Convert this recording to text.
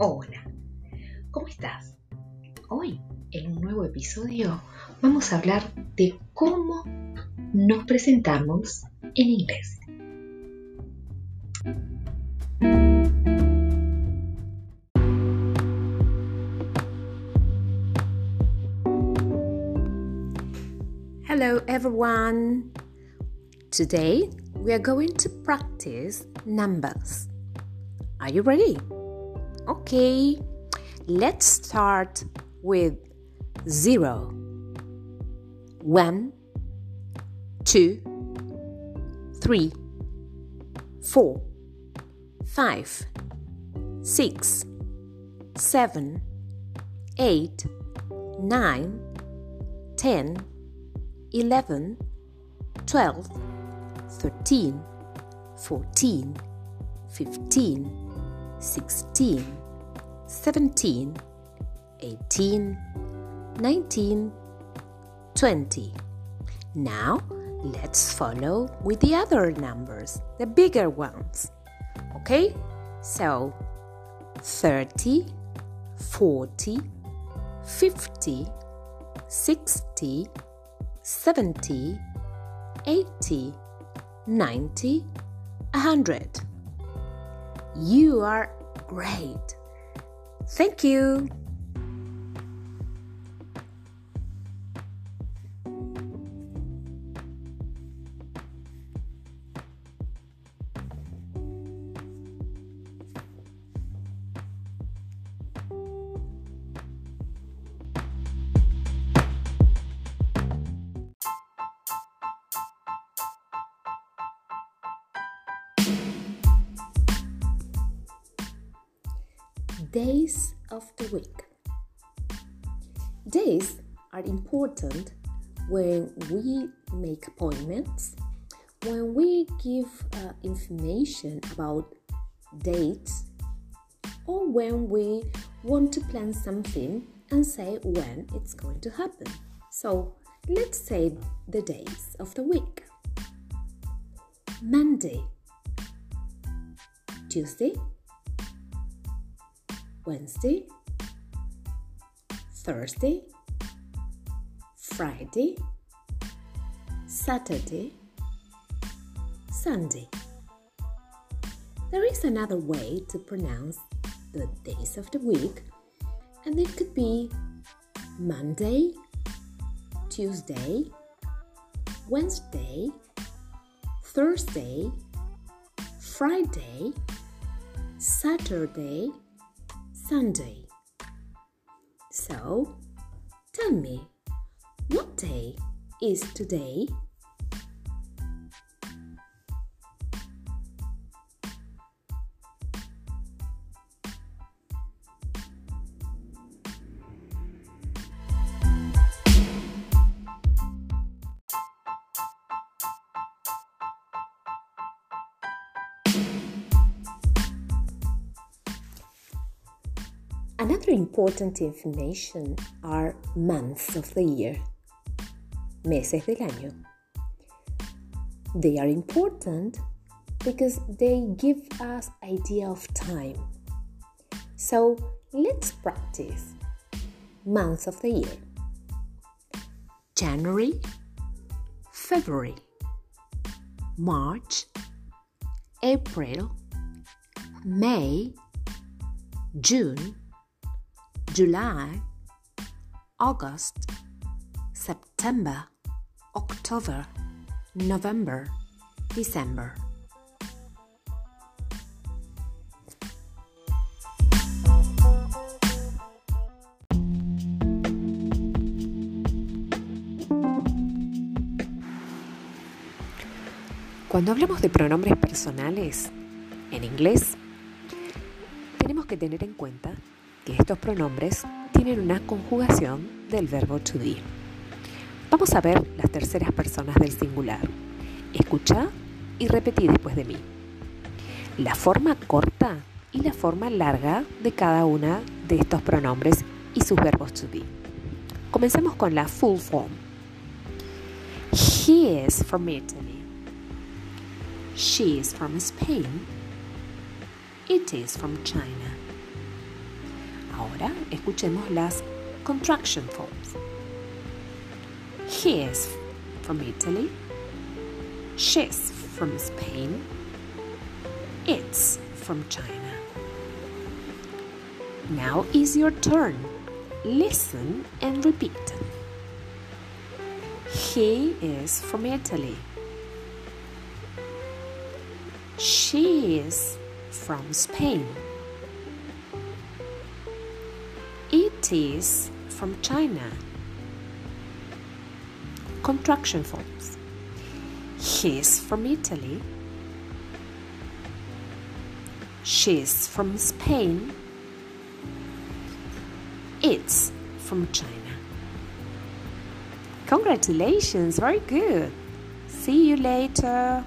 Hola, ¿cómo estás? Hoy, en un nuevo episodio, vamos a hablar de cómo nos presentamos en inglés. Hello everyone! Today we are going to practice numbers. Are you ready? Okay, let's start with zero, one, two, three, four, five, six, seven, eight, nine, ten, eleven, twelve, thirteen, fourteen, fifteen, sixteen. 17, 18, 19, 20. Now let's follow with the other numbers, the bigger ones. Okay? So 30, 40, 50, 60, 70, 80, 90, 100. You are great. Thank you. Days of the week. Days are important when we make appointments, when we give uh, information about dates, or when we want to plan something and say when it's going to happen. So let's say the days of the week Monday, Tuesday, Wednesday, Thursday, Friday, Saturday, Sunday. There is another way to pronounce the days of the week, and it could be Monday, Tuesday, Wednesday, Thursday, Friday, Saturday, Sunday. So, tell me, what day is today? Another important information are months of the year, meses del año. They are important because they give us idea of time. So let's practice months of the year. January, February, March, April, May, June, July, August, September, October, November, December. Cuando hablamos de pronombres personales en inglés, tenemos que tener en cuenta estos pronombres tienen una conjugación del verbo to be. Vamos a ver las terceras personas del singular. Escucha y repetí después de mí. La forma corta y la forma larga de cada una de estos pronombres y sus verbos to be. Comencemos con la full form. He is from Italy. She is from Spain. It is from China. Ahora escuchemos las contraction forms. He is from Italy. She's from Spain. It's from China. Now is your turn. Listen and repeat. He is from Italy. She is from Spain. It is from China. Contraction forms. He's from Italy. She's from Spain. It's from China. Congratulations, very good. See you later.